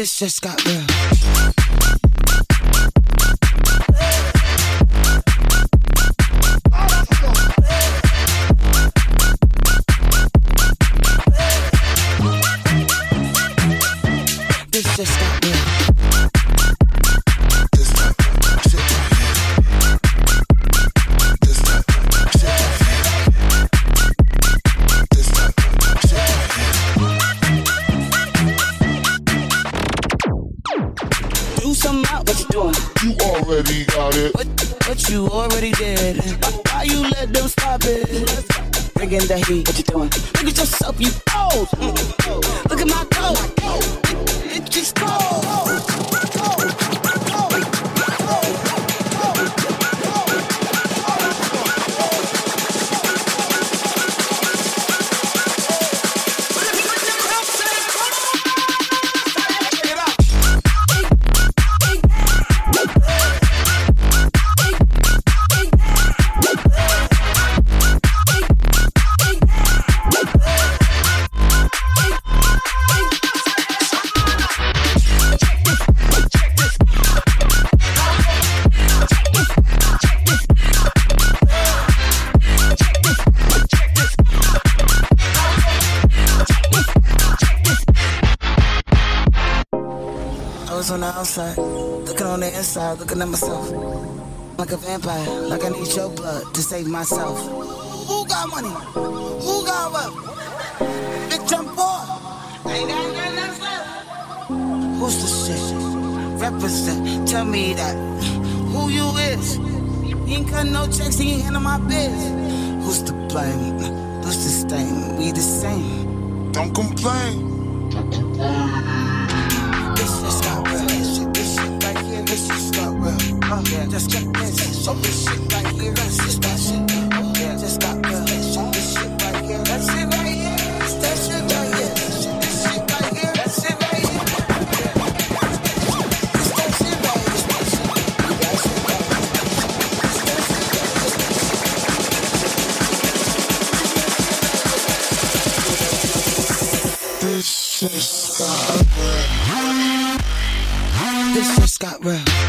This just got real. Outside, looking on the inside, looking at myself. Like a vampire, like I need your blood to save myself. Who got money? Who got wealth? Big jump boy. Ain't got nothing else left. Who's the shit? Represent, tell me that. Who you is? He ain't cut no checks, he ain't handle my biz. Who's to blame? Who's to stain? We the same. Don't complain. This just got real. This just got real. Uh, yeah, just check this. So this shit right here, that shit. Uh, yeah, just real. This shit, this shit right here, that's it right here. It's that shit right here. This shit, this right here, that's it right here. It's that shit right here. It's shit. Right here. It's that shit right. This just got real.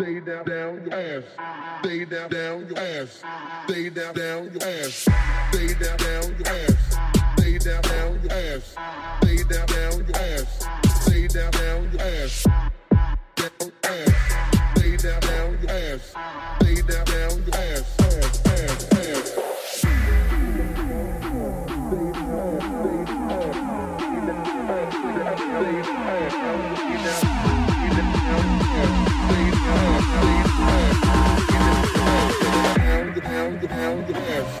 Stay down, down your ass. Stay down, down your ass. Stay down, down your ass. Stay down, down your ass. Stay down, down your ass. Stay down, down your ass. Stay down, down your ass. Down ass. Stay down, down your ass. Stay down, down. we can have, we can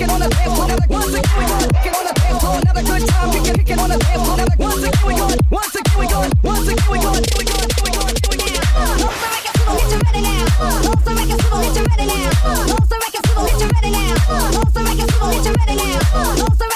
it on gonna dance. Another good time, we can kick the dance. Once again, we once again, we once again, we we we we the record, get you ready now. Lost the record, fiddle, get you ready now. The record, get you ready now. Lost the record, get you ready now. The